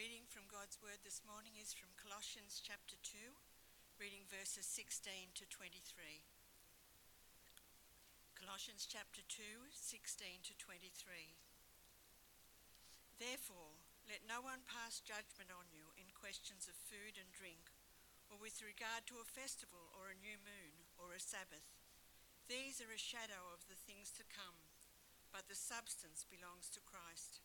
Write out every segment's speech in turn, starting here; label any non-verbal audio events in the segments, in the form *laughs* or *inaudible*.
reading from God's Word this morning is from Colossians chapter 2, reading verses 16 to 23. Colossians chapter 2, 16 to 23. Therefore, let no one pass judgment on you in questions of food and drink, or with regard to a festival or a new moon or a Sabbath. These are a shadow of the things to come, but the substance belongs to Christ.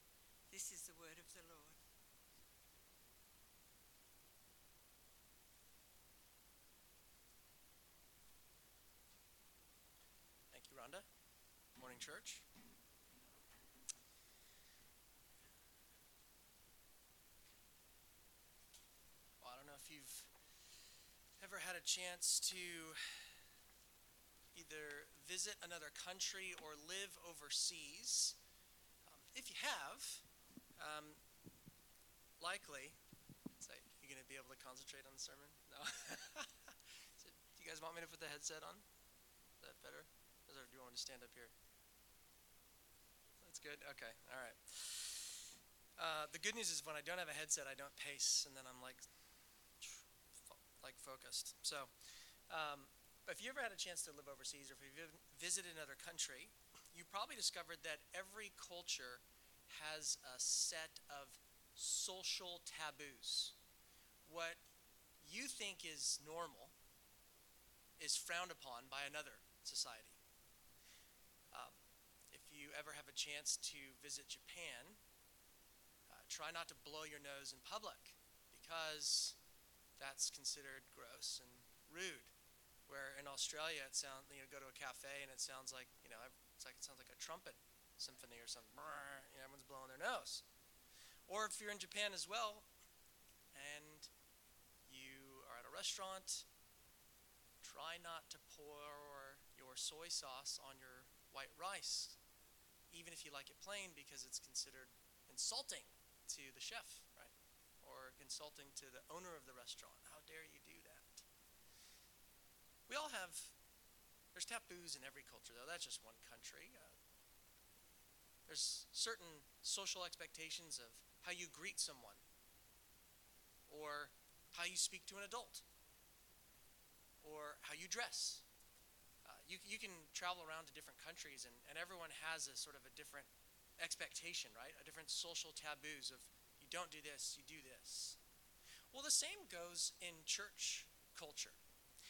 This is the word of the Lord. Thank you, Rhonda. Morning, church. Well, I don't know if you've ever had a chance to either visit another country or live overseas. Um, if you have, um, likely, say, you going to be able to concentrate on the sermon? No. *laughs* so, do you guys want me to put the headset on? Is that better? Or do you want me to stand up here? That's good. Okay. All right. Uh, the good news is when I don't have a headset, I don't pace, and then I'm like, like focused. So, um, if you ever had a chance to live overseas, or if you've visited another country, you probably discovered that every culture has a set of social taboos. What you think is normal is frowned upon by another society. Um, if you ever have a chance to visit Japan, uh, try not to blow your nose in public because that's considered gross and rude. Where in Australia, it sounds you know go to a cafe and it sounds like you know it's like it sounds like a trumpet symphony or something. You know, everyone's blowing their nose. Or if you're in Japan as well, and you are at a restaurant, try not to pour your soy sauce on your white rice, even if you like it plain, because it's considered insulting to the chef, right? Or insulting to the owner of the restaurant. How dare you do that? We all have, there's taboos in every culture, though. That's just one country. Uh, there's certain social expectations of how you greet someone or how you speak to an adult or how you dress. Uh, you, you can travel around to different countries and, and everyone has a sort of a different expectation, right? A different social taboos of you don't do this, you do this. Well, the same goes in church culture,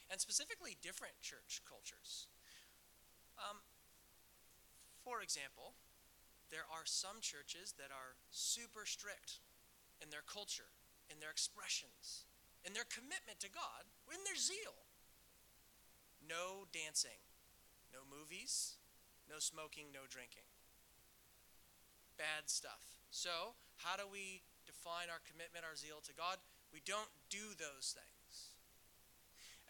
and specifically different church cultures. Um, for example, there are some churches that are super strict in their culture, in their expressions, in their commitment to God, in their zeal. No dancing, no movies, no smoking, no drinking. Bad stuff. So, how do we define our commitment, our zeal to God? We don't do those things.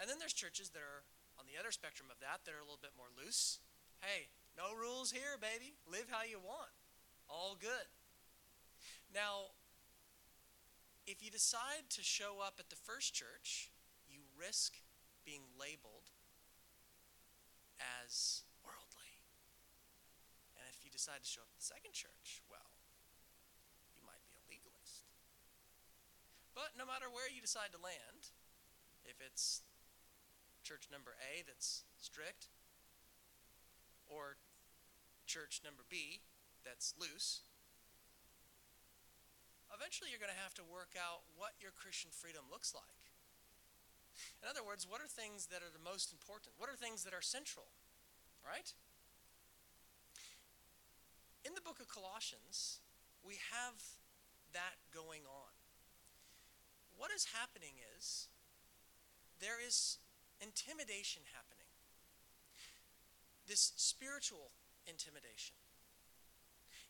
And then there's churches that are on the other spectrum of that that are a little bit more loose. Hey, no rules here, baby. Live how you want. All good. Now, if you decide to show up at the first church, you risk being labeled as worldly. And if you decide to show up at the second church, well, you might be a legalist. But no matter where you decide to land, if it's church number A that's strict, or church number B that's loose, eventually you're going to have to work out what your Christian freedom looks like. In other words, what are things that are the most important? What are things that are central? Right? In the book of Colossians, we have that going on. What is happening is there is intimidation happening. This spiritual intimidation.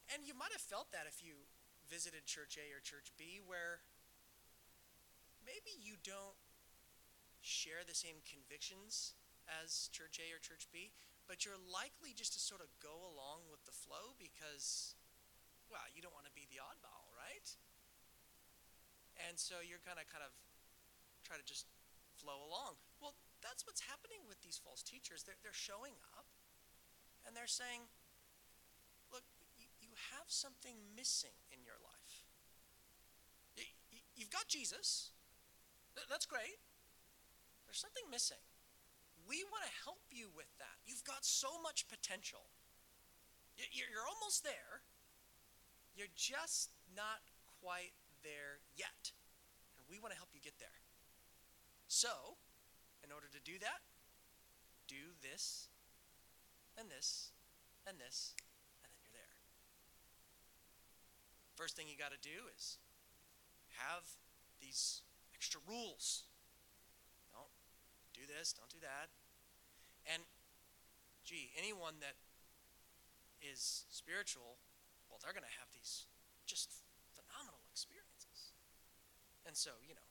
And you might have felt that if you visited Church A or Church B, where maybe you don't share the same convictions as Church A or Church B, but you're likely just to sort of go along with the flow because, well, you don't want to be the oddball, right? And so you're kind of kind of try to just flow along. Well, that's what's happening with these false teachers. They're, they're showing up and they're saying, look, you, have something missing in your life. You, you've got Jesus. That's great. There's something missing. We want to help you with that. You've got so much potential. You're almost there. You're just not quite there yet. And we want to help you get there. So, in order to do that, do this and this and this, and then you're there. First thing you got to do is have these extra rules. Don't do this, don't do that. And gee, anyone that is spiritual, well, they're going to have these just phenomenal experiences. And so, you know,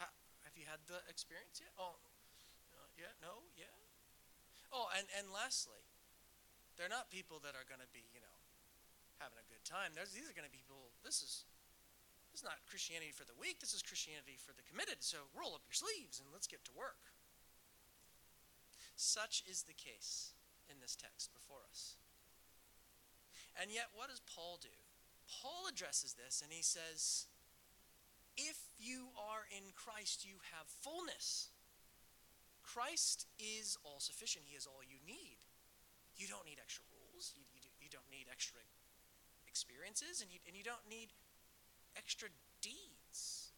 ha- have you had the experience yet? Oh, uh, yeah, no, yeah. Oh, and, and lastly, they're not people that are going to be, you know, having a good time. There's, these are going to be people, this is, this is not Christianity for the weak, this is Christianity for the committed. So roll up your sleeves and let's get to work. Such is the case in this text before us. And yet, what does Paul do? Paul addresses this and he says, If you are in Christ, you have fullness. Christ is all sufficient, He is all you need. You don't need extra rules, you, you, you don't need extra experiences, and you, and you don't need extra deeds.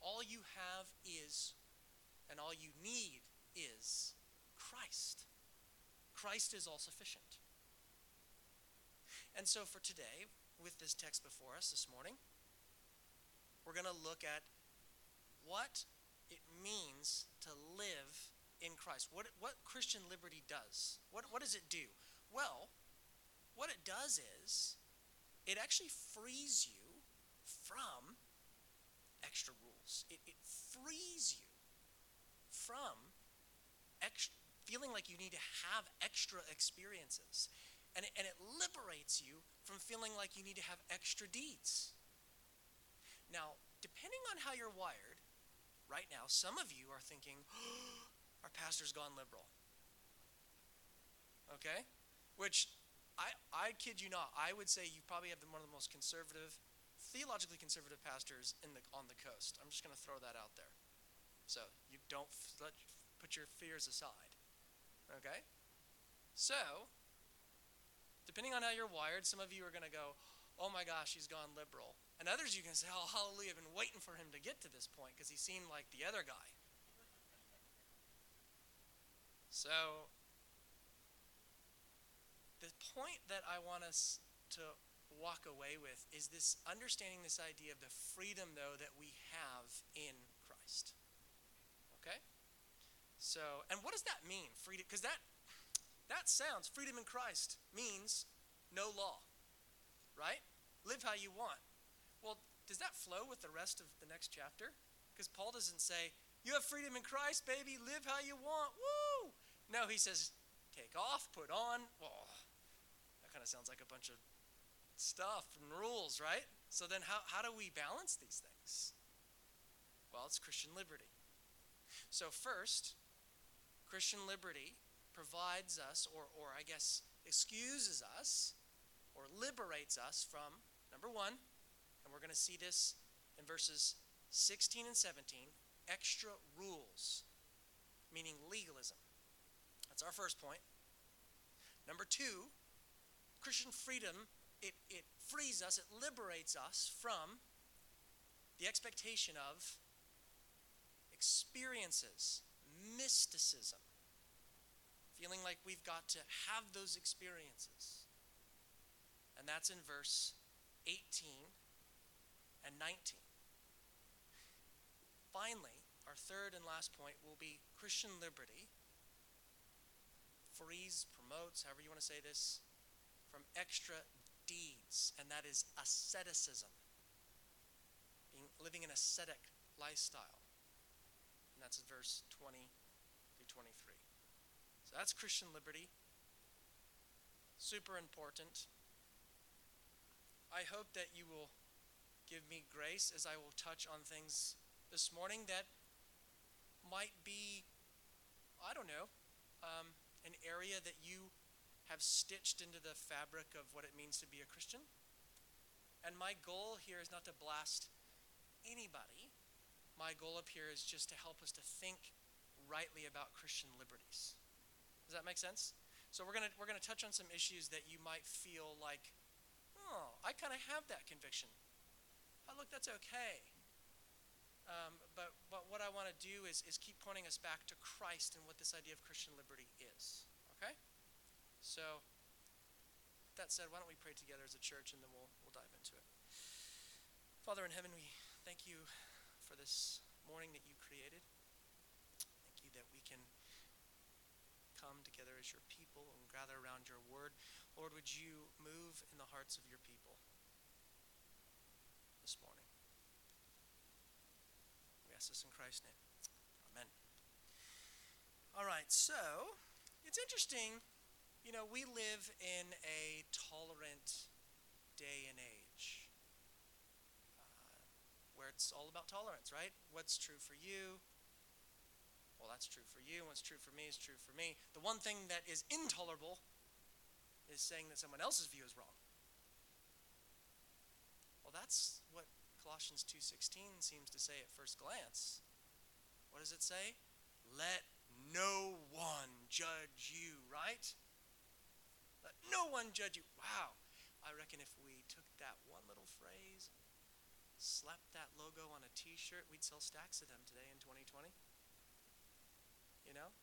All you have is, and all you need is Christ. Christ is all sufficient. And so for today, with this text before us this morning, we're going to look at what it means to live in Christ. What, what Christian liberty does. What, what does it do? Well, what it does is it actually frees you from extra rules. It, it frees you from feeling like you need to have extra experiences. And it, and it liberates you from feeling like you need to have extra deeds. Now, depending on how you're wired, right now, some of you are thinking, *gasps* oh, our pastor's gone liberal. Okay? Which, I, I kid you not, I would say you probably have one of the most conservative, theologically conservative pastors in the, on the coast. I'm just going to throw that out there. So you don't let, put your fears aside. Okay? So, depending on how you're wired, some of you are going to go, oh my gosh, he's gone liberal. And others you can say, oh, hallelujah, I've been waiting for him to get to this point because he seemed like the other guy. So, the point that I want us to walk away with is this understanding this idea of the freedom, though, that we have in Christ. Okay? So, and what does that mean? Freedom, because that that sounds, freedom in Christ means no law, right? Live how you want. Well, does that flow with the rest of the next chapter? Because Paul doesn't say, you have freedom in Christ, baby, live how you want, woo! No, he says, take off, put on. Oh, that kind of sounds like a bunch of stuff and rules, right? So then how, how do we balance these things? Well, it's Christian liberty. So, first, Christian liberty provides us, or, or I guess excuses us, or liberates us from, number one, and we're going to see this in verses 16 and 17, extra rules, meaning legalism. That's our first point. Number two, Christian freedom it, it frees us, it liberates us from the expectation of experiences, mysticism, feeling like we've got to have those experiences. And that's in verse 18 and 19. Finally, our third and last point will be Christian liberty frees, promotes, however you want to say this, from extra deeds, and that is asceticism, being living an ascetic lifestyle. And that's verse 20 through 23. So that's Christian liberty. Super important. I hope that you will give me grace as I will touch on things this morning that might be, I don't know, um, an area that you have stitched into the fabric of what it means to be a Christian. And my goal here is not to blast anybody. My goal up here is just to help us to think rightly about Christian liberties. Does that make sense? So we're gonna we're gonna touch on some issues that you might feel like, oh, I kind of have that conviction. But look, that's okay. Um, but, but what I want to do is, is keep pointing us back to Christ and what this idea of Christian liberty is. Okay? So, that said, why don't we pray together as a church and then we'll, we'll dive into it. Father in heaven, we thank you for this morning that you created. Thank you that we can come together as your people and gather around your word. Lord, would you move in the hearts of your people this morning? This in Christ's name. Amen. All right, so it's interesting. You know, we live in a tolerant day and age uh, where it's all about tolerance, right? What's true for you? Well, that's true for you. What's true for me is true for me. The one thing that is intolerable is saying that someone else's view is wrong. Well, that's what Colossians 2:16 seems to say at first glance. What does it say? Let no one judge you, right? Let no one judge you. Wow. I reckon if we took that one little phrase slapped that logo on a t-shirt, we'd sell stacks of them today in 2020. You know?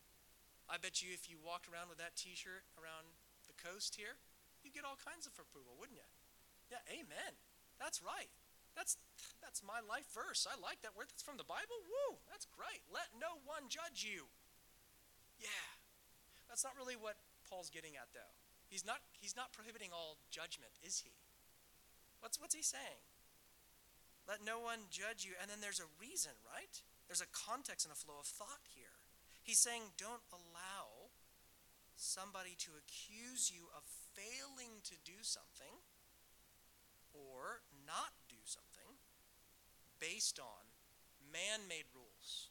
I bet you if you walked around with that t-shirt around the coast here, you'd get all kinds of approval, wouldn't you? Yeah, amen. That's right. That's that's my life verse. I like that word. That's from the Bible. Woo! That's great. Let no one judge you. Yeah. That's not really what Paul's getting at though. He's not he's not prohibiting all judgment, is he? What's what's he saying? Let no one judge you. And then there's a reason, right? There's a context and a flow of thought here. He's saying don't allow somebody to accuse you of failing to do something or not based on man made rules.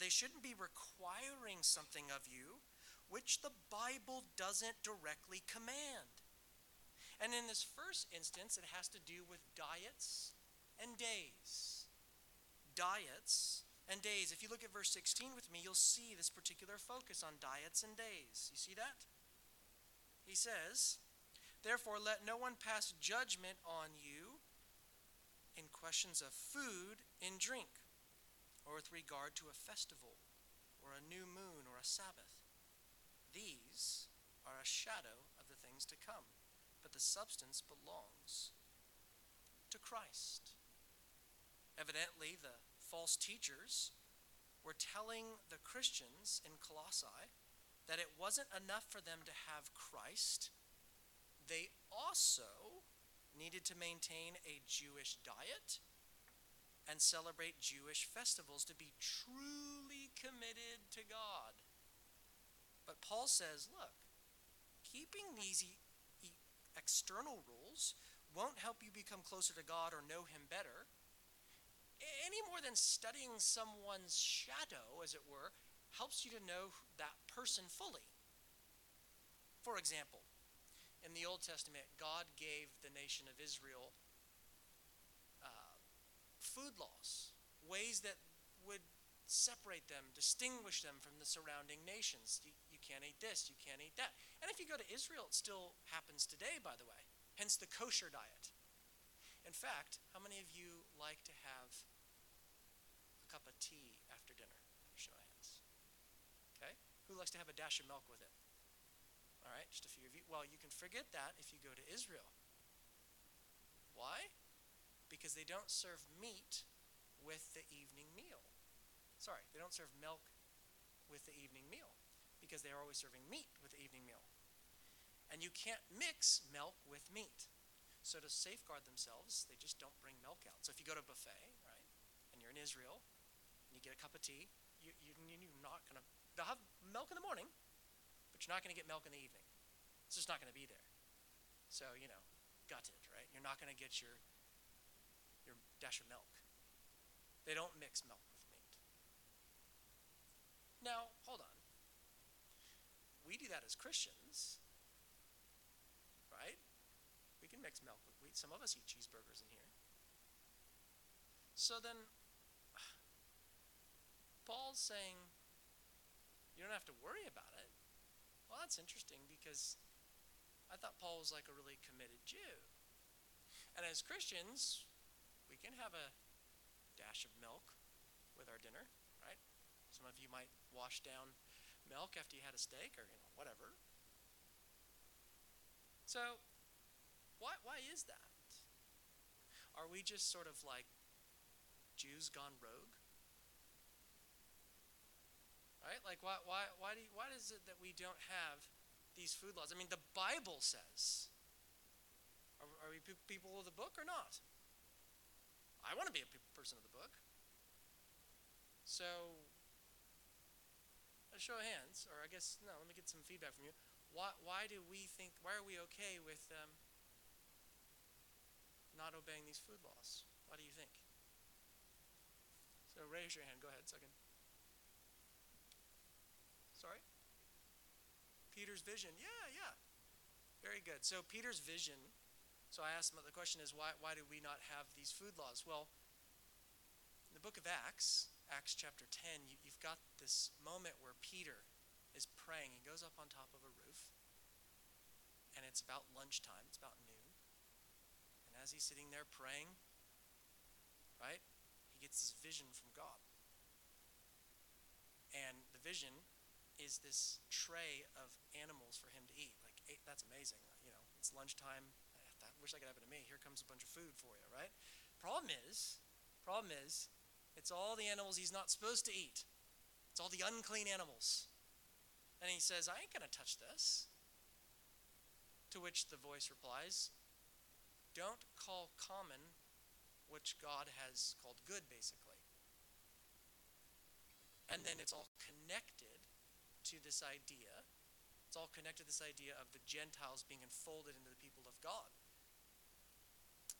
They shouldn't be requiring something of you which the Bible doesn't directly command. And in this first instance, it has to do with diets and days. Diets and days. If you look at verse 16 with me, you'll see this particular focus on diets and days. You see that? He says, Therefore, let no one pass judgment on you in questions of food and drink, or with regard to a festival, or a new moon, or a Sabbath. These are a shadow of the things to come, but the substance belongs to Christ. Evidently, the false teachers were telling the Christians in Colossae that it wasn't enough for them to have Christ, they also needed to maintain a Jewish diet and celebrate Jewish festivals to be truly committed to God. But Paul says, look, keeping these e- external rules won't help you become closer to God or know Him better, any more than studying someone's shadow, as it were, helps you to know that person fully. For example, in the Old Testament, God gave the nation of Israel uh, food laws, ways that would separate them, distinguish them from the surrounding nations. You, you can't eat this, you can't eat that. And if you go to Israel, it still happens today, by the way. hence the kosher diet. In fact, how many of you like to have a cup of tea after dinner? Show of hands. Okay? Who likes to have a dash of milk with it? All right, just a few of you. Well, you can forget that if you go to Israel. Why? Because they don't serve meat with the evening meal. Sorry, they don't serve milk with the evening meal because they are always serving meat with the evening meal. And you can't mix milk with meat. So to safeguard themselves, they just don't bring milk out. So if you go to a buffet, right, and you're in Israel, and you get a cup of tea, you, you, you're not going to, they'll have milk in the morning, but you're not going to get milk in the evening. It's just not going to be there. So, you know, gutted, right? You're not going to get your, your dash of milk. They don't mix milk with meat. Now, hold on. We do that as Christians right? We can mix milk with wheat. Some of us eat cheeseburgers in here. So then, *sighs* Paul's saying, you don't have to worry about it. Well, that's interesting because I thought Paul was like a really committed Jew. And as Christians, we can have a dash of milk with our dinner, right? Some of you might wash down milk after you had a steak or, you know, whatever. So why, why is that? Are we just sort of like Jews gone rogue? Right? Like, why, why, why, do you, why is it that we don't have these food laws? I mean, the Bible says. Are, are we people of the book or not? I want to be a person of the book. So, a show of hands, or I guess, no, let me get some feedback from you. Why, why do we think, why are we okay with um, not obeying these food laws? What do you think? So raise your hand. Go ahead, second. Sorry? Peter's vision. Yeah, yeah. Very good. So Peter's vision. So I asked him, the question is, why, why do we not have these food laws? Well, in the book of Acts, Acts chapter 10, you, you've got this moment where Peter is praying. He goes up on top of a roof, and it's about lunchtime. It's about noon And as he's sitting there praying, right, he gets this vision from God. And the vision is this tray of animals for him to eat. Like, eh, that's amazing. You know, it's lunchtime. I wish that could happen to me. Here comes a bunch of food for you, right? Problem is, problem is, it's all the animals he's not supposed to eat. It's all the unclean animals. And he says, I ain't going to touch this. To which the voice replies, don't call common which God has called good, basically. And then it's all connected to this idea. It's all connected to this idea of the Gentiles being enfolded into the people of God.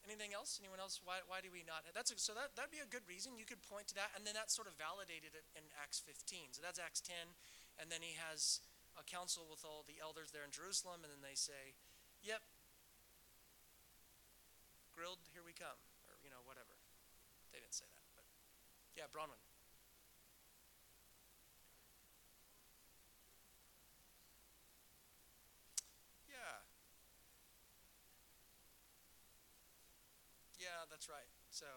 Anything else? Anyone else? Why, why do we not? That's a, so that that'd be a good reason. You could point to that, and then that's sort of validated it in Acts 15. So that's Acts 10, and then he has a council with all the elders there in Jerusalem, and then they say, "Yep, grilled, here we come, or, you know, whatever. They didn't say that, but yeah, Bronwyn. Yeah. Yeah, that's right. So,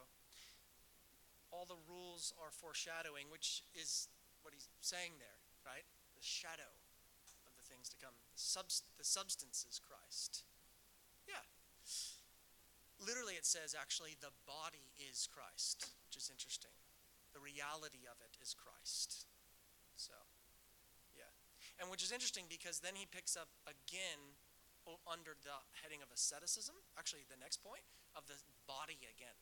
all the rules are foreshadowing, which is what he's saying there, right? The shadow of the things to come. The, subst- the substance is Christ. Yeah, literally it says actually the body is Christ, which is interesting. The reality of it is Christ. So, yeah. And which is interesting because then he picks up again under the heading of asceticism, actually the next point, of the body again.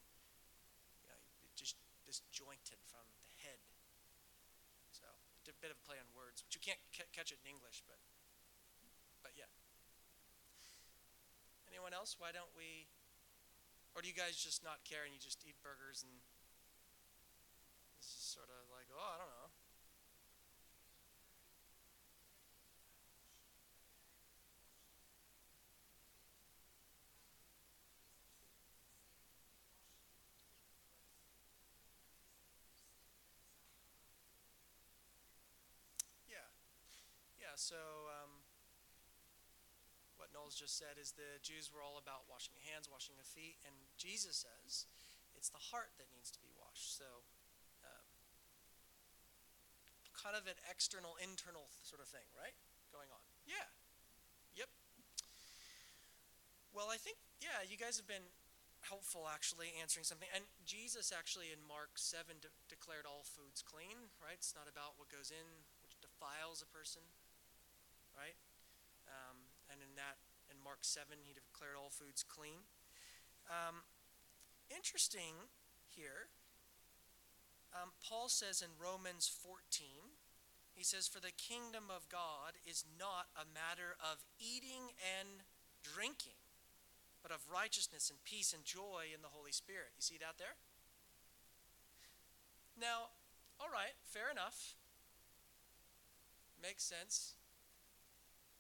You know, just disjointed from the head. So, a bit of a play on words, which you can't c- catch it in English, but but yeah. Anyone else? Why don't we or do you guys just not care and you just eat burgers and this is sort of like, oh, I don't know. So um, what Charles just said is the Jews were all about washing hands, washing your feet, and Jesus says it's the heart that needs to be washed. So, um, kind of an external, internal sort of thing, right? Going on. Yeah. Yep. Well, I think, yeah, you guys have been helpful actually answering something. And Jesus actually in Mark 7 de- declared all foods clean, right? It's not about what goes in, which defiles a person, right? Um, and in that, in Mark 7, he declared all foods clean. Um, interesting here, um, Paul says in Romans 14, he says, For the kingdom of God is not a matter of eating and drinking but of righteousness and peace and joy in the Holy Spirit. You see that there? Now, all right, fair enough. Makes sense.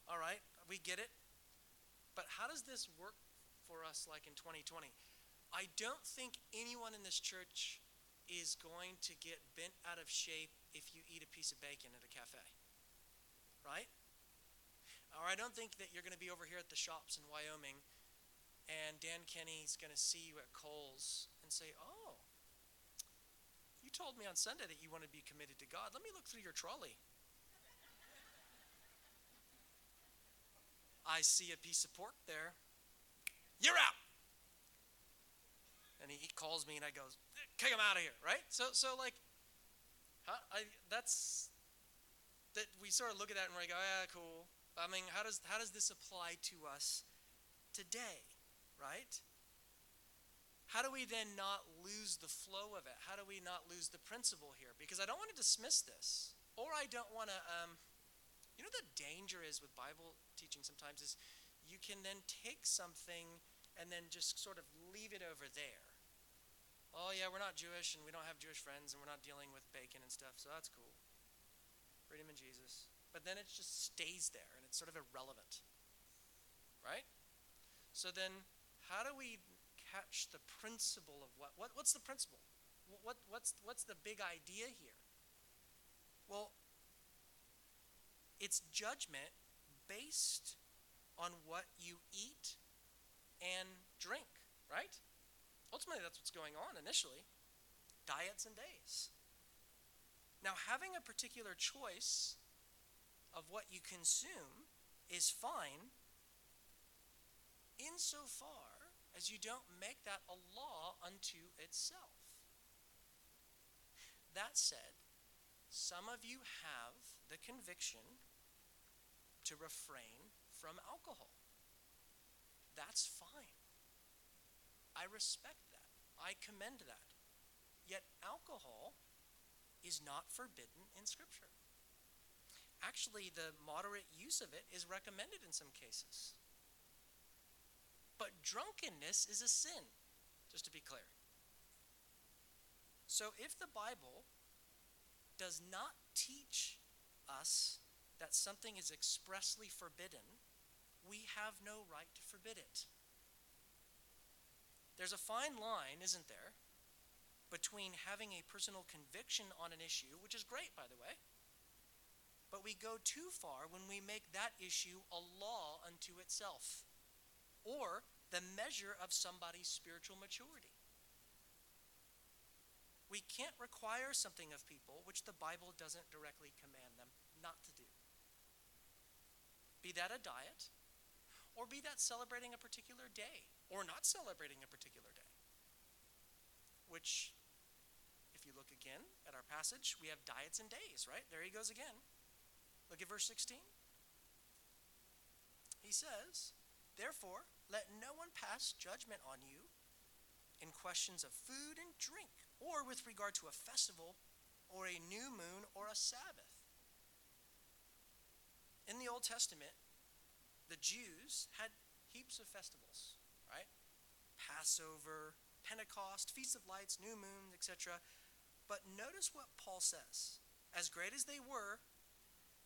All right, we get it. But how does this work for us like in 2020? I don't think anyone in this church is going to get bent out of shape if you eat a piece of bacon at a cafe. Right? Or I don't think that you're going to be over here at the shops in Wyoming and Dan Kenny's going to see you at Coles and say, Oh, you told me on Sunday that you want to be committed to God. Let me look through your trolley. I see a piece of pork there. You're out. And he, he calls me and I goes, kick him out of here, right? So, so like, huh, I, that's, that we sort of look at that and we go, yeah, cool. I mean, how does, how does this apply to us today? right? How do we then not lose the flow of it? How do we not lose the principle here? Because I don't want to dismiss this, or I don't want to. Um, you know, the danger is with Bible teaching sometimes is you can then take something and then just sort of leave it over there. Oh, yeah, we're not Jewish and we don't have Jewish friends and we're not dealing with bacon and stuff, so that's cool. Freedom in Jesus. But then it just stays there and it's sort of irrelevant. Right? So then how do we catch the principle of what, what what's the principle? What, what's, what's the big idea here? Well, it's judgment based on what you eat and drink, right? Ultimately, that's what's going on initially diets and days. Now, having a particular choice of what you consume is fine insofar as you don't make that a law unto itself. That said, some of you have the conviction to refrain from alcohol. That's fine. I respect that. I commend that. Yet alcohol is not forbidden in Scripture. Actually, the moderate use of it is recommended in some cases. But drunkenness is a sin, just to be clear. So if the Bible does not teach us that something is expressly forbidden, we have no right to forbid it. There's a fine line, isn't there, between having a personal conviction on an issue, which is great, by the way, but we go too far when we make that issue a law unto itself or the measure of somebody's spiritual maturity. We can't require something of people which the Bible doesn't directly command them not to do. Be that a diet, or be that celebrating a particular day, or not celebrating a particular day. Which, if you look again at our passage, we have diets and days, right? There he goes again. Look at verse 16. He says, Therefore, let no one pass judgment on you in questions of food and drink, or with regard to a festival, or a new moon, or a Sabbath. In the Old Testament, the Jews had heaps of festivals, right? Passover, Pentecost, Feast of Lights, new moons, etc. But notice what Paul says. As great as they were,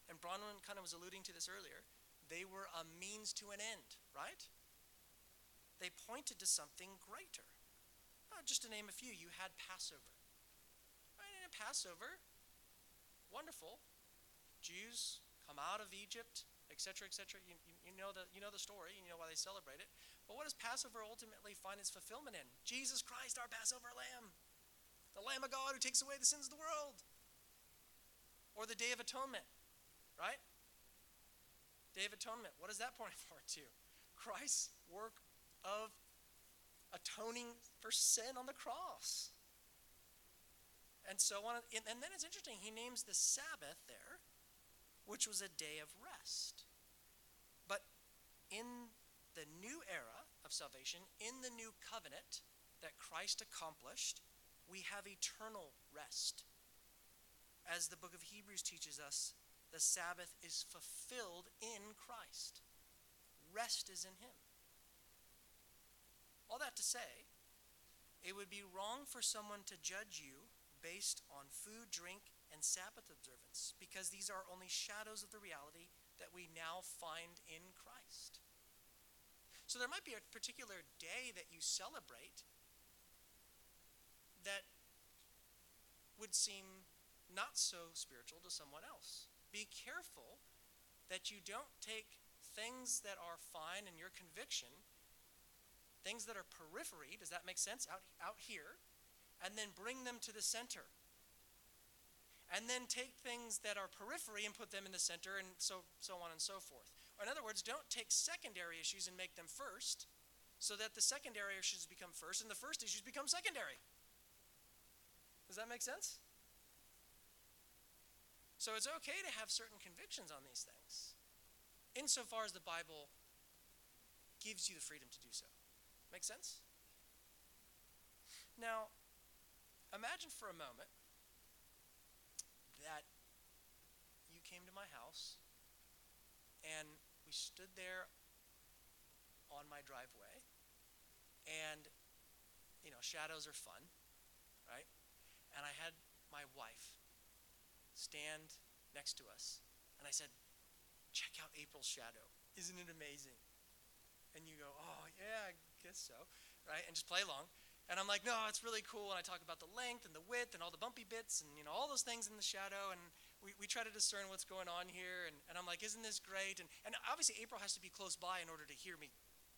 and Bronwyn kind of was alluding to this earlier, they were a means to an end, right? they pointed to something greater. Just to name a few, you had Passover. Right, and Passover, wonderful. Jews come out of Egypt, etc., etc. You, you, you, know the, you know the story, you know why they celebrate it. But what does Passover ultimately find its fulfillment in? Jesus Christ, our Passover lamb, the Lamb of God who takes away the sins of the world. Or the Day of Atonement, right? Day of Atonement, what does that point *laughs* forward to? Christ's work of atoning for sin on the cross. And so on. And then it's interesting, he names the Sabbath there, which was a day of rest. But in the new era of salvation, in the new covenant that Christ accomplished, we have eternal rest. As the book of Hebrews teaches us, the Sabbath is fulfilled in Christ. Rest is in Him. All that to say, it would be wrong for someone to judge you based on food, drink, and Sabbath observance, because these are only shadows of the reality that we now find in Christ. So there might be a particular day that you celebrate that would seem not so spiritual to someone else. Be careful that you don't take things that are fine in your conviction, things that are periphery, does that make sense? Out, out here, and then bring them to the center. And then take things that are periphery and put them in the center, and so, so on and so forth. Or, in other words, don't take secondary issues and make them first, so that the secondary issues become first and the first issues become secondary. Does that make sense? So, it's okay to have certain convictions on these things, insofar as the Bible gives you the freedom to do so. Make sense? Now, Imagine for a moment that you came to my house and we stood there on my driveway and you know shadows are fun right? And i had my wife stand next to us and i said check out april's shadow. Isn't it amazing? And you go oh yeah i guess so right? And just play along and I'm like, no, it's really cool. And I talk about the length and the width and all the bumpy bits and, you know, all those things in the shadow. And we, we try to discern what's going on here. And, and I'm like, isn't this great? And, and obviously, April has to be close by in order to hear me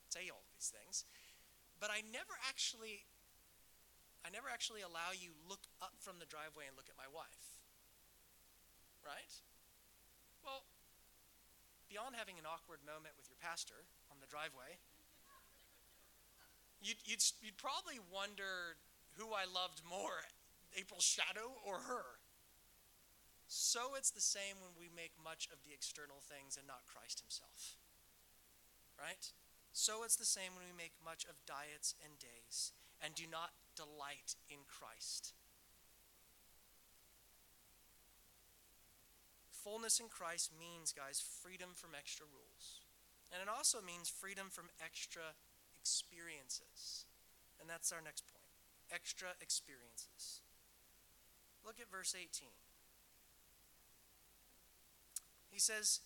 say all these things. But I never actually, I never actually allow you look up from the driveway and look at my wife. Right? Well, beyond having an awkward moment with your pastor on the driveway, you'd, you'd, you'd probably wonder who I loved more, April's shadow or her. So it's the same when we make much of the external things and not Christ himself. Right? So it's the same when we make much of diets and days and do not delight in Christ. Fullness in Christ means, guys, freedom from extra rules. And it also means freedom from extra experiences. And that's our next point extra experiences. Look at verse 18. He says,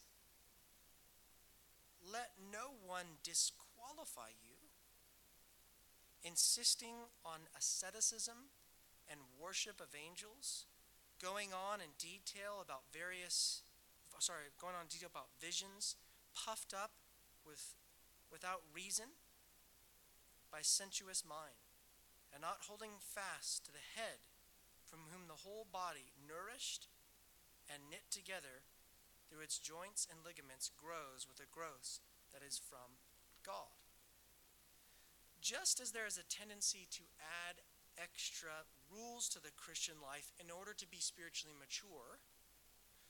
Let no one disqualify you, insisting on asceticism and worship of angels, going on in detail about various, sorry, going on in detail about visions, puffed up with, without reason by sensuous mind, and not holding fast to the head, from whom the whole body, nourished and knit together through its joints and ligaments, grows with a growth that is from God. Just as there is a tendency to add extra rules to the Christian life in order to be spiritually mature,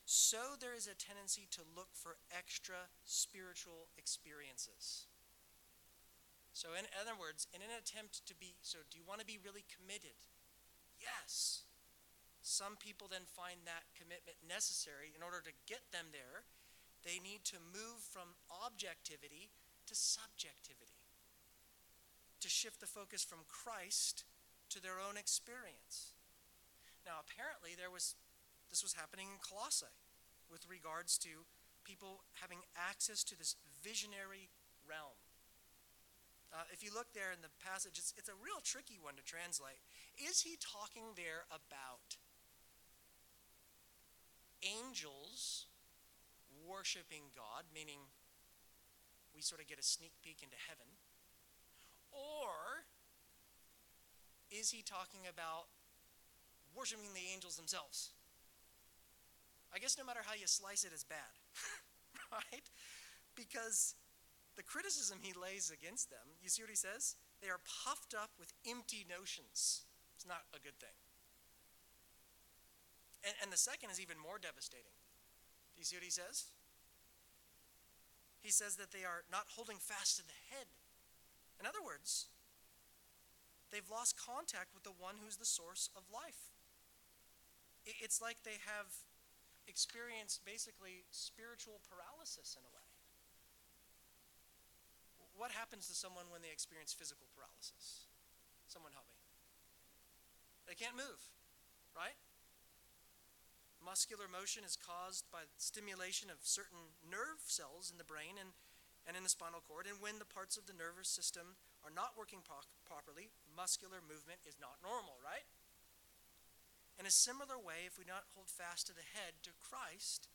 so there is a tendency to look for extra spiritual experiences. So, in other words, in an attempt to be, so do you want to be really committed? Yes. Some people then find that commitment necessary in order to get them there. They need to move from objectivity to subjectivity, to shift the focus from Christ to their own experience. Now, apparently, there was this was happening in Colossae with regards to people having access to this visionary realm uh, if you look there in the passage, it's, it's a real tricky one to translate. Is he talking there about angels worshiping God, meaning we sort of get a sneak peek into heaven? Or is he talking about worshiping the angels themselves? I guess no matter how you slice it, it's bad, *laughs* right? Because the criticism he lays against them, you see what he says? They are puffed up with empty notions. It's not a good thing. And, and the second is even more devastating. Do you see what he says? He says that they are not holding fast to the head. In other words, they've lost contact with the one who's the source of life. It's like they have experienced basically spiritual paralysis in a way. What happens to someone when they experience physical paralysis? Someone help me. They can't move, right? Muscular motion is caused by stimulation of certain nerve cells in the brain and, and in the spinal cord. And when the parts of the nervous system are not working pro- properly, muscular movement is not normal, right? In a similar way, if we not hold fast to the head, to Christ,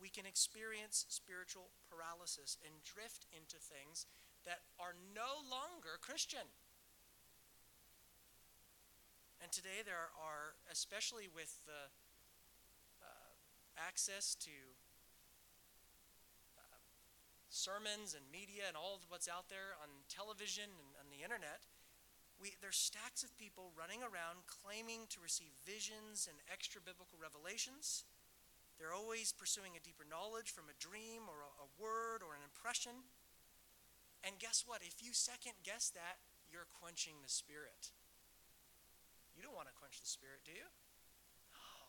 we can experience spiritual paralysis and drift into things that are no longer Christian. And today there are, especially with the uh, access to uh, sermons and media and all of what's out there on television and on the internet, we, there's stacks of people running around claiming to receive visions and extra biblical revelations. They're always pursuing a deeper knowledge from a dream or a, a word or an impression. And guess what? If you second guess that, you're quenching the spirit. You don't want to quench the spirit, do you? No.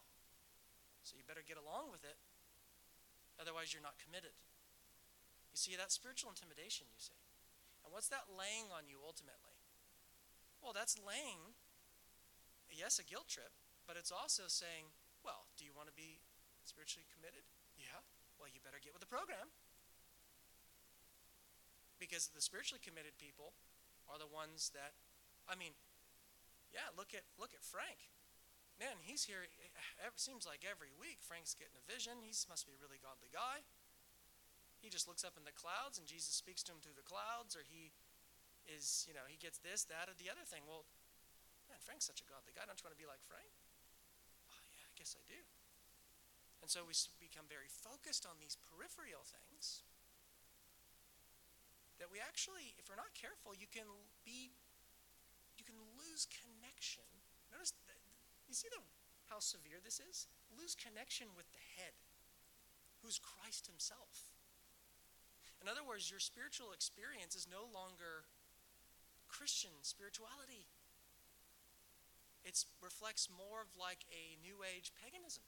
So you better get along with it. Otherwise, you're not committed. You see, that spiritual intimidation, you see. And what's that laying on you ultimately? Well, that's laying, yes, a guilt trip, but it's also saying, well, do you want to be spiritually committed? Yeah. Well, you better get with the program. Because the spiritually committed people are the ones that, I mean, yeah, look at look at Frank. Man, he's here. Eh, it seems like every week Frank's getting a vision. He must be a really godly guy. He just looks up in the clouds and Jesus speaks to him through the clouds, or he is, you know, he gets this, that, or the other thing. Well, man, Frank's such a godly guy. Don't you want to be like Frank? Oh, yeah, I guess I do. And so we become very focused on these peripheral things that we actually, if we're not careful, you can be, you can lose connection. Notice, you see the, how severe this is? Lose connection with the head, who's Christ himself. In other words, your spiritual experience is no longer Christian spirituality. It reflects more of like a New Age paganism.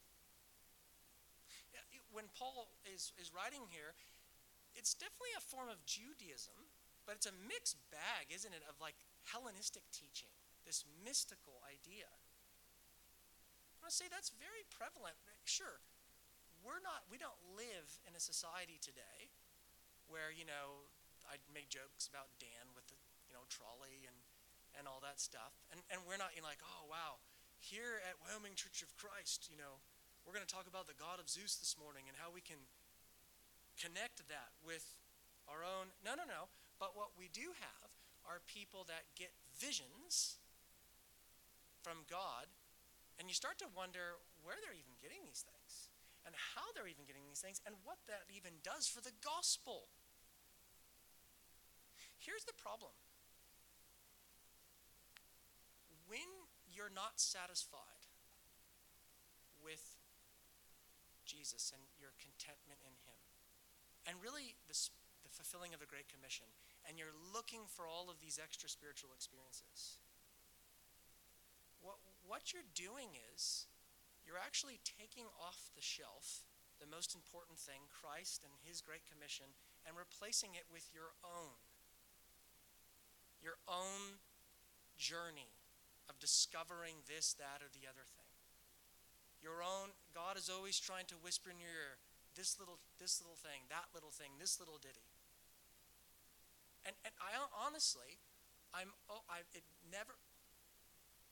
When Paul is, is writing here, it's definitely a form of Judaism, but it's a mixed bag, isn't it, of like Hellenistic teaching, this mystical idea. I want to say that's very prevalent. Sure, we're not, we don't live in a society today where, you know, I make jokes about Dan with the you know, trolley and, and all that stuff. And, and we're not in like, oh, wow, here at Wyoming Church of Christ, you know, we're going to talk about the God of Zeus this morning and how we can connect that with our own. No, no, no. But what we do have are people that get visions from God, and you start to wonder where they're even getting these things, and how they're even getting these things, and what that even does for the gospel. Here's the problem when you're not satisfied with Jesus and your contentment in and really the, the fulfilling of the Great Commission, and you're looking for all of these extra spiritual experiences, what, what you're doing is you're actually taking off the shelf the most important thing, Christ and His Great Commission, and replacing it with your own. Your own journey of discovering this, that, or the other thing. Your own, God is always trying to whisper in your ear, this little, this little thing, that little thing, this little ditty. And, and I honestly, I'm, oh, I, it never,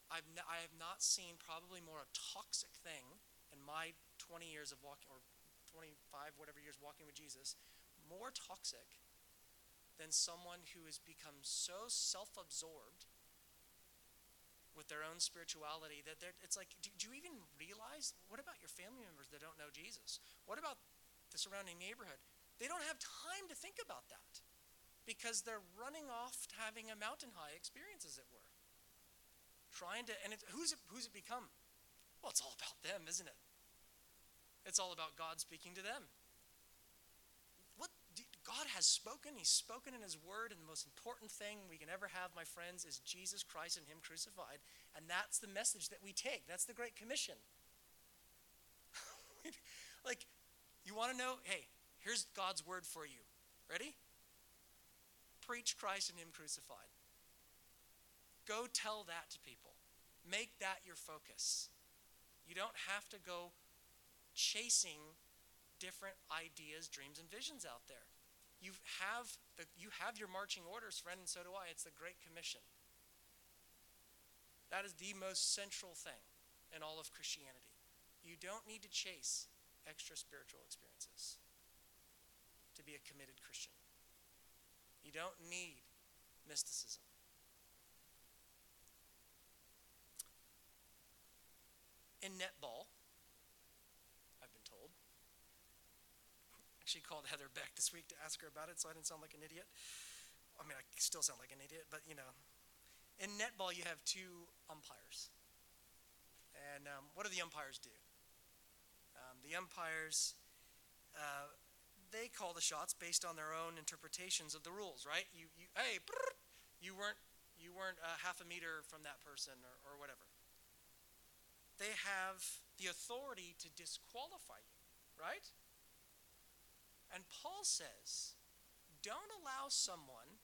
I've ne- I have not seen probably more a toxic thing in my 20 years of walking, or 25, whatever years walking with Jesus, more toxic than someone who has become so self absorbed with their own spirituality that it's like, do, do you even realize? What about your family members that don't know Jesus? What about the surrounding neighborhood? They don't have time to think about that because they're running off having a mountain high experience, as it were. Trying to, and it, who's, it, who's it become? Well, it's all about them, isn't it? It's all about God speaking to them. What God has spoken, He's spoken in His Word, and the most important thing we can ever have, my friends, is Jesus Christ and Him crucified. And that's the message that we take. That's the Great Commission. *laughs* like, you want to know? Hey, here's God's Word for you. Ready? Preach Christ and Him crucified. Go tell that to people. Make that your focus. You don't have to go chasing different ideas, dreams, and visions out there. You have, the, you have your marching orders, friend, and so do I. It's the Great Commission. That is the most central thing in all of Christianity. You don't need to chase extra spiritual experiences to be a committed Christian. You don't need mysticism. In netball, I've been told, actually called Heather Beck this week to ask her about it so I didn't sound like an idiot. I mean, I still sound like an idiot, but you know. In netball, you have two umpires. And um, what do the umpires do? The umpires, uh, they call the shots based on their own interpretations of the rules, right? You, you hey, brrr, you weren't, you weren't uh, half a meter from that person or, or whatever. They have the authority to disqualify you, right? And Paul says, don't allow someone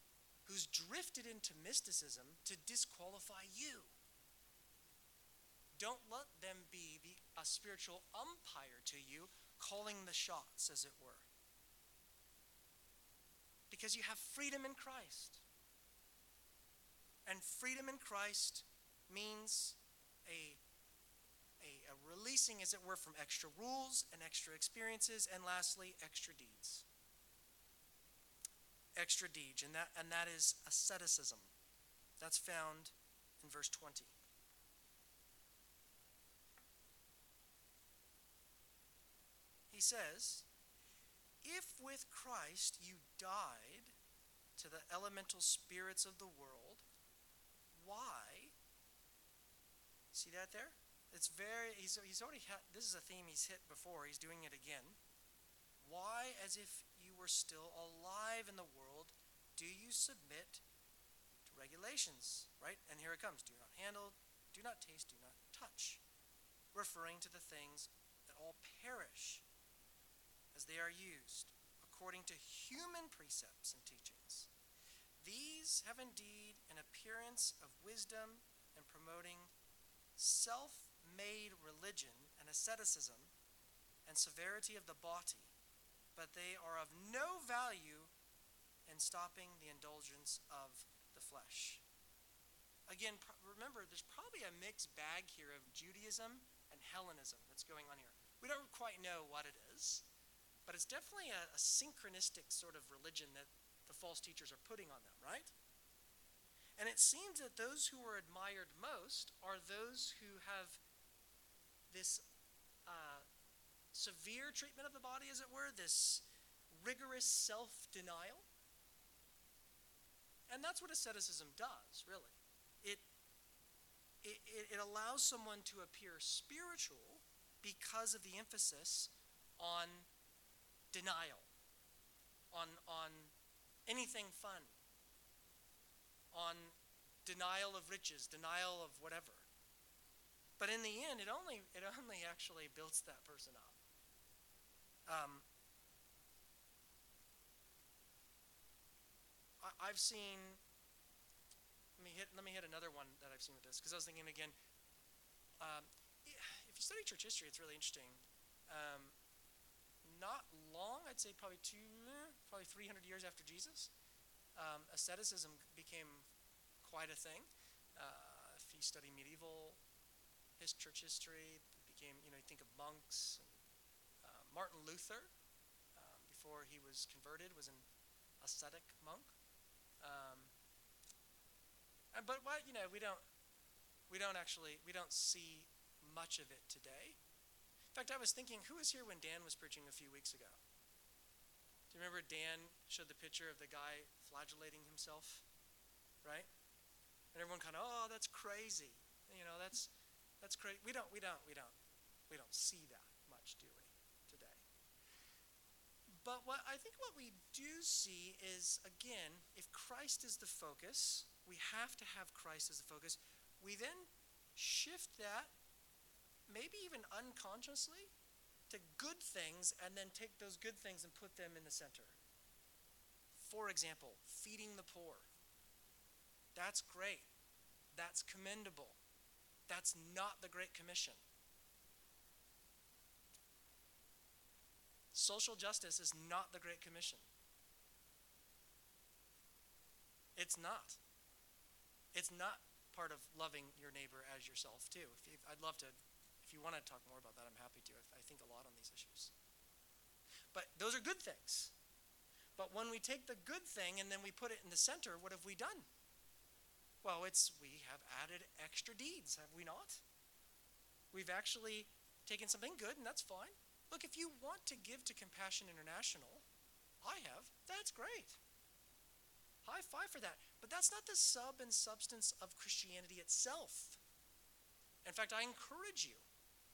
who's drifted into mysticism to disqualify you. Don't let them be the, a spiritual umpire to you, calling the shots, as it were. Because you have freedom in Christ. And freedom in Christ means a, a, a releasing, as it were, from extra rules and extra experiences, and lastly, extra deeds extra deeds, and that, and that is asceticism. That's found in verse 20. He says, If with Christ you died to the elemental spirits of the world, why? See that there? It's very, he's, he's already, had, this is a theme he's hit before, he's doing it again. Why, as if you were still alive in the world, do you submit to regulations? Right? And here it comes do not handle, do not taste, do not touch. Referring to the things that all perish as they are used according to human precepts and teachings. These have indeed an appearance of wisdom and promoting self made religion and asceticism and severity of the body but they are of no value in stopping the indulgence of the flesh. Again, remember, there's probably a mixed bag here of Judaism and Hellenism that's going on here. We don't quite know what it is, but it's definitely a, a syncretistic sort of religion that the false teachers are putting on them, right? And it seems that those who are admired most are those who have this uh, severe treatment of the body, as it were, this rigorous self denial. And that's what asceticism does, really. It, it, it allows someone to appear spiritual because of the emphasis on denial, on, on anything fun, on denial of riches, denial of whatever. But in the end, it only, it only actually builds that person up. Um, I, have seen. Let me hit. Let me hit another one that I've seen with this because I was thinking again. Um, if you study church history, it's really interesting. Um, not long, I'd say probably two, probably 300 years after Jesus, um, asceticism became quite a thing. Uh, if you study medieval his church history, became, you know, you think of monks and um, Martin Luther, um, before he was converted, was an ascetic monk. Um, uh, but what you know, we don't we don't actually we don't see much of it today. In fact, I was thinking, who was here when Dan was preaching a few weeks ago? Do you remember Dan showed the picture of the guy flagellating himself, right? And everyone kind of, oh, that's crazy. You know, that's that's crazy. We don't we don't we don't we don't see that much, do we, today? But what I think what we do see is again, if Christ is the focus, we have to have Christ as the focus. We then shift that maybe even unconsciously, to good things and then take those good things and put them in the center. For example, feeding the poor. That's great. That's commendable. That's not the Great Commission. Social justice is not the Great Commission. It's not. It's not part of loving your neighbor as yourself, too. I'd love to if you want to talk more about that, I'm happy to. I think a lot on these issues. But those are good things. But when we take the good thing and then we put it in the center, what have we done? Well, it's we have added extra deeds, have we not? We've actually taken something good, and that's fine. Look, if you want to give to Compassion International, I have, that's great. High five for that. But that's not the sub and substance of Christianity itself. In fact, I encourage you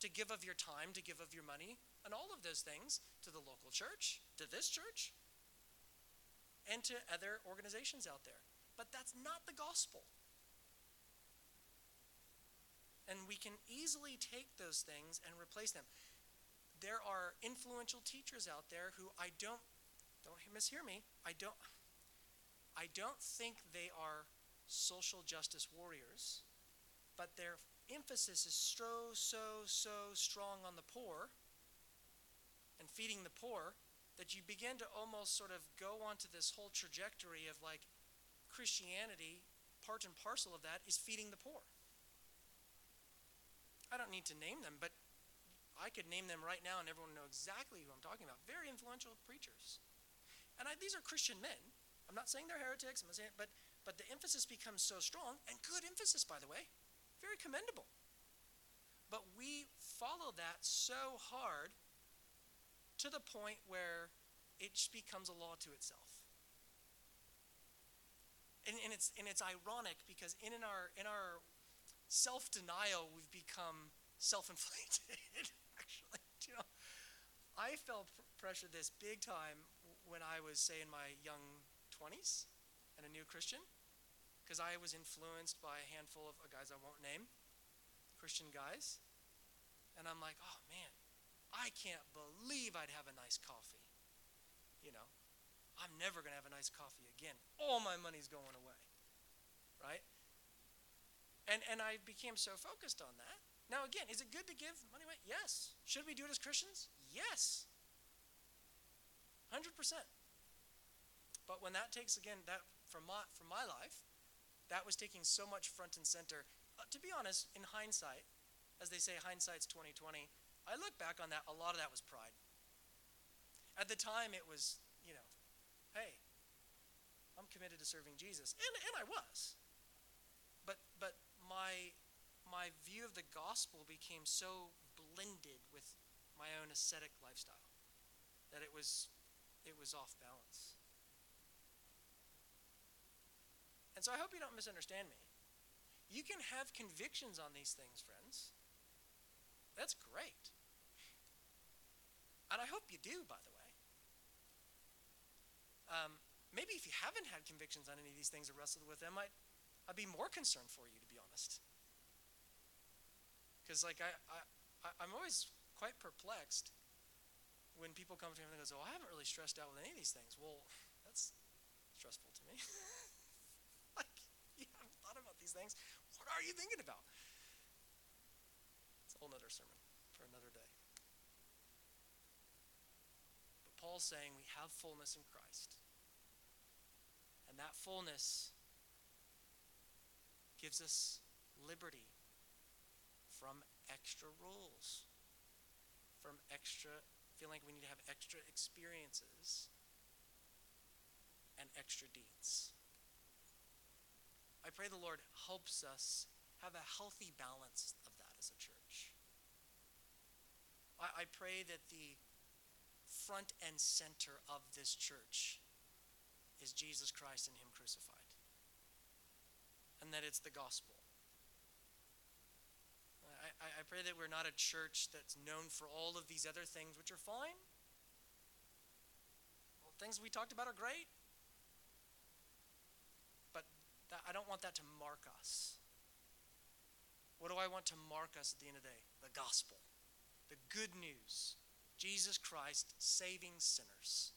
to give of your time, to give of your money, and all of those things to the local church, to this church, and to other organizations out there. But that's not the gospel. And we can easily take those things and replace them. There are influential teachers out there who I don't don't mishear me. I don't I don't think they are social justice warriors, but they're emphasis is so, so, so strong on the poor and feeding the poor that you begin to almost sort of go onto this whole trajectory of like Christianity, part and parcel of that is feeding the poor. I don't need to name them, but I could name them right now and everyone know exactly who I'm talking about. Very influential preachers. And I, these are Christian men. I'm not saying they're heretics, I'm not saying, but, but the emphasis becomes so strong, and good emphasis, by the way very commendable. But we follow that so hard to the point where it becomes a law to itself. And, and, it's, and it's ironic because in, in our, in our self denial, we've become self inflated, *laughs* actually. You know, I felt pr- pressure this big time when I was, say, in my young 20s and a new Christian because I was influenced by a handful of uh, guys I won't name, Christian guys. And I'm like, oh man, I can't believe I'd have a nice coffee. You know, I'm never going to have a nice coffee again. All my money's going away. Right? And, and I became so focused on that. Now, again, is it good to give money away? Yes. Should we do it as Christians? Yes. 100%. But when that takes, again, that from my, from my life, that was taking so much front and center. Uh, to be honest, in hindsight, as they say, hindsight's 2020. I look back on that. A lot of that was pride. At the time, it was, you know, hey, I'm committed to serving Jesus, and and I was. But but my my view of the gospel became so blended with my own ascetic lifestyle that it was it was off balance. And so I hope you don't misunderstand me. You can have convictions on these things, friends. That's great. And I hope you do, by the way. Um, maybe if you haven't had convictions on any of these things or wrestled with them, I'd, I'd be more concerned for you, to be honest. Because, like, I, I, I'm always quite perplexed when people come to me and they go, "Oh, I haven't really stressed out with any of these things." Well, *laughs* that's stressful to me. *laughs* things. What are you thinking about? It's a whole other sermon for another day. But Paul's saying we have fullness in Christ. And that fullness gives us liberty from extra rules, from extra feeling like we need to have extra experiences and extra deeds. I pray the Lord helps us have a healthy balance of that as a church. I, I pray that the front and center of this church is Jesus Christ and Him crucified, and that it's the gospel. I, I pray that we're not a church that's known for all of these other things, which are fine. Well, things we talked about are great. That, I don't want that to mark us. What do I want to mark us at the end of the day? The gospel, the good news, Jesus Christ saving sinners.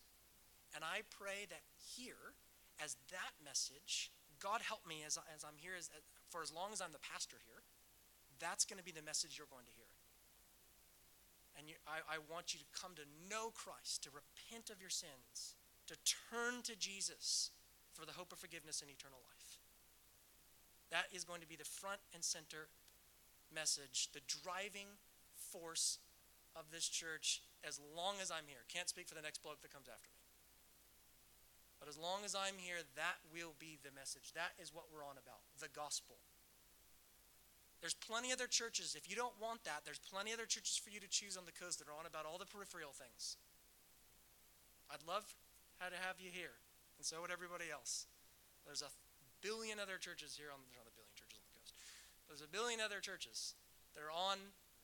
And I pray that here, as that message, God help me as, as I'm here, as, for as long as I'm the pastor here, that's going to be the message you're going to hear. And you, I, I want you to come to know Christ, to repent of your sins, to turn to Jesus for the hope of forgiveness and eternal life. That is going to be the front and center message, the driving force of this church as long as I'm here. Can't speak for the next bloke that comes after me. But as long as I'm here, that will be the message. That is what we're on about the gospel. There's plenty other churches. If you don't want that, there's plenty other churches for you to choose on the coast that are on about all the peripheral things. I'd love how to have you here, and so would everybody else. There's a billion other churches here on, there's not a billion churches on the coast. There's a billion other churches that are on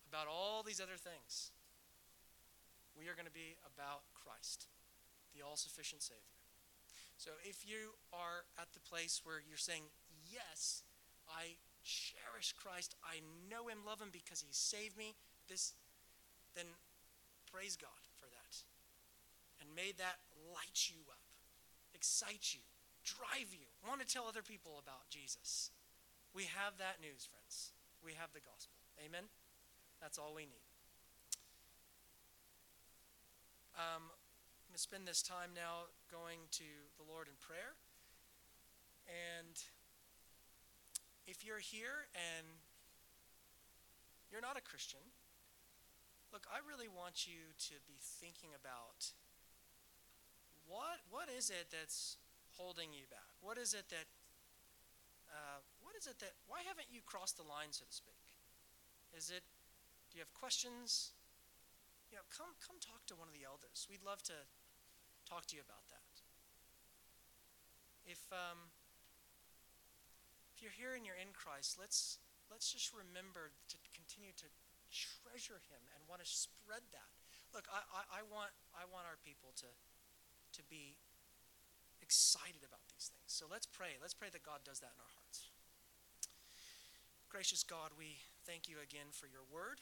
about all these other things. We are going to be about Christ, the all sufficient Savior. So if you are at the place where you're saying, Yes, I cherish Christ, I know Him, love Him because He saved me, this, then praise God for that. And may that light you up, excite you, drive you, want to tell other people about Jesus. We have that news, friends. We have the gospel. Amen? That's all we need. Um, I'm going to spend this time now going to the Lord in prayer. And if you're here and you're not a Christian, look, I really want you to be thinking about what what is it that's holding you back? What is it that uh, what is it that, why haven't you crossed the line, so to speak? Is it, do you have questions? You know, come, come talk to one of the elders. We'd love to talk to you about that. If, um, if you're here and you're in Christ, let's, let's just remember to continue to treasure him and want to spread that. Look, I, I, I, want, I want our people to, to be excited about these things. So let's pray. Let's pray that God does that in our hearts. Gracious God, we thank you again for your word.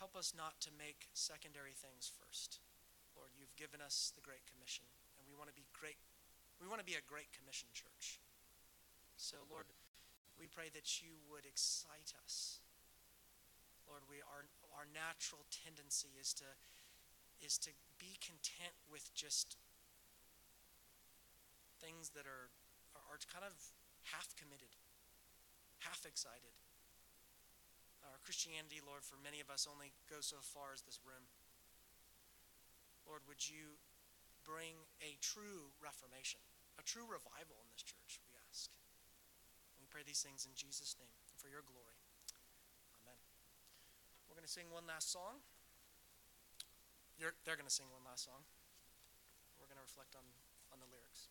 Help us not to make secondary things first. Lord, you've given us the Great Commission, and we want to be great. We want to be a Great Commission church. So, Lord, we pray that you would excite us. Lord, we our our natural tendency is to is to be content with just things that are, are, are kind of half committed, half excited. Our Christianity, Lord, for many of us only goes so far as this room. Lord, would you bring a true reformation, a true revival in this church, we ask. We pray these things in Jesus' name and for your glory. Amen. We're going to sing one last song. You're, they're going to sing one last song. We're going to reflect on, on the lyrics.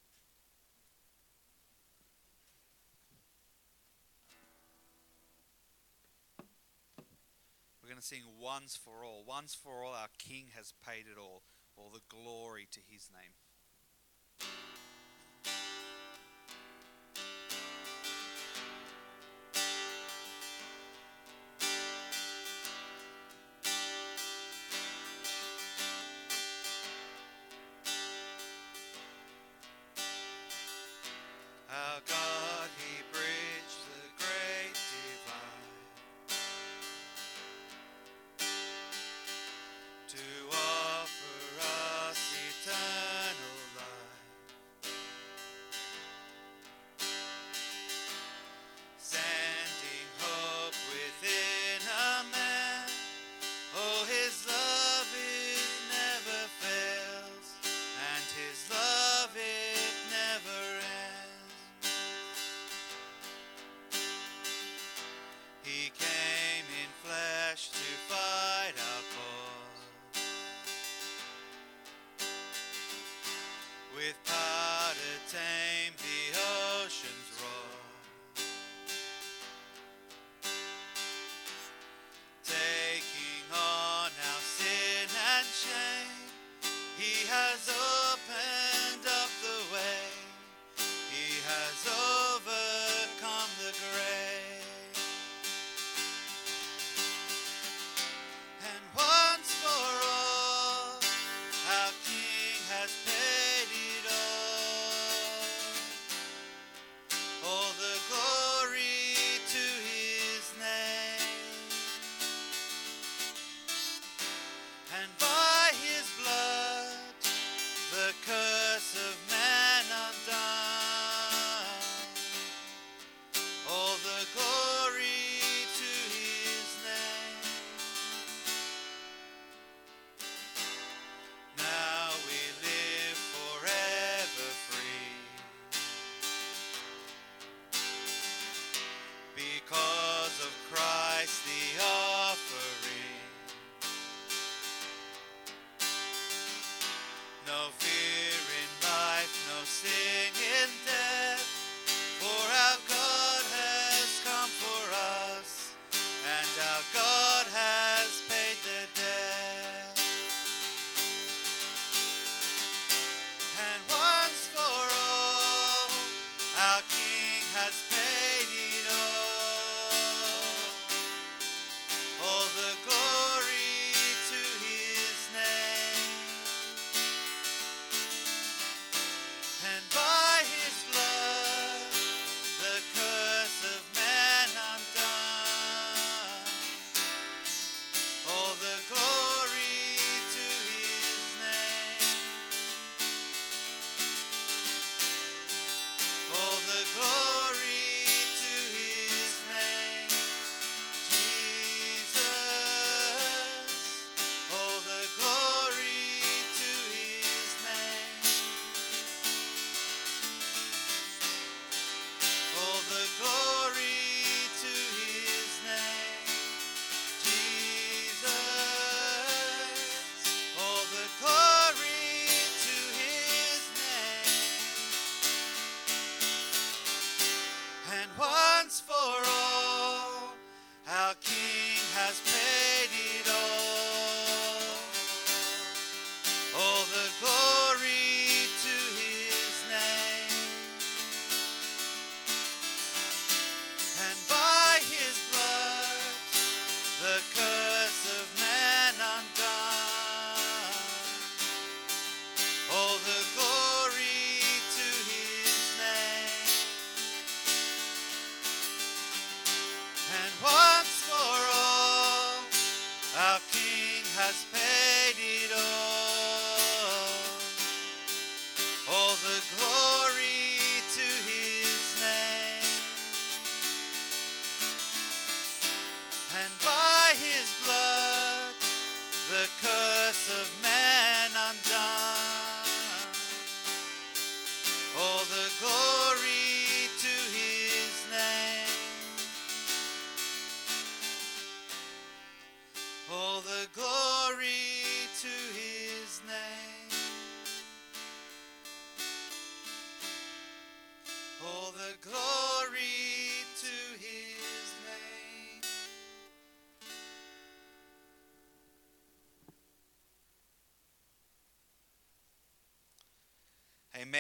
Going to sing once for all. Once for all, our King has paid it all. All the glory to his name. King has paid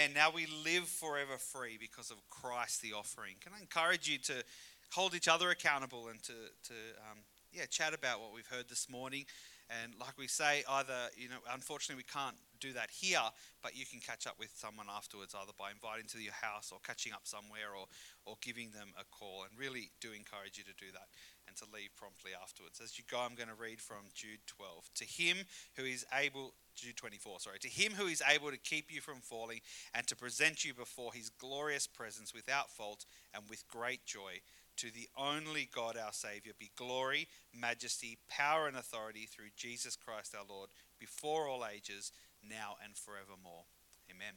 Amen. Now we live forever free because of Christ the offering. Can I encourage you to hold each other accountable and to, to um, yeah, chat about what we've heard this morning. And like we say, either, you know, unfortunately we can't do that here, but you can catch up with someone afterwards, either by inviting to your house or catching up somewhere or, or giving them a call. And really do encourage you to do that and to leave promptly afterwards. As you go, I'm going to read from Jude 12. To him who is able, Jude 24, sorry. To him who is able to keep you from falling and to present you before his glorious presence without fault and with great joy. To the only God our Saviour be glory, majesty, power, and authority through Jesus Christ our Lord, before all ages, now and forevermore. Amen.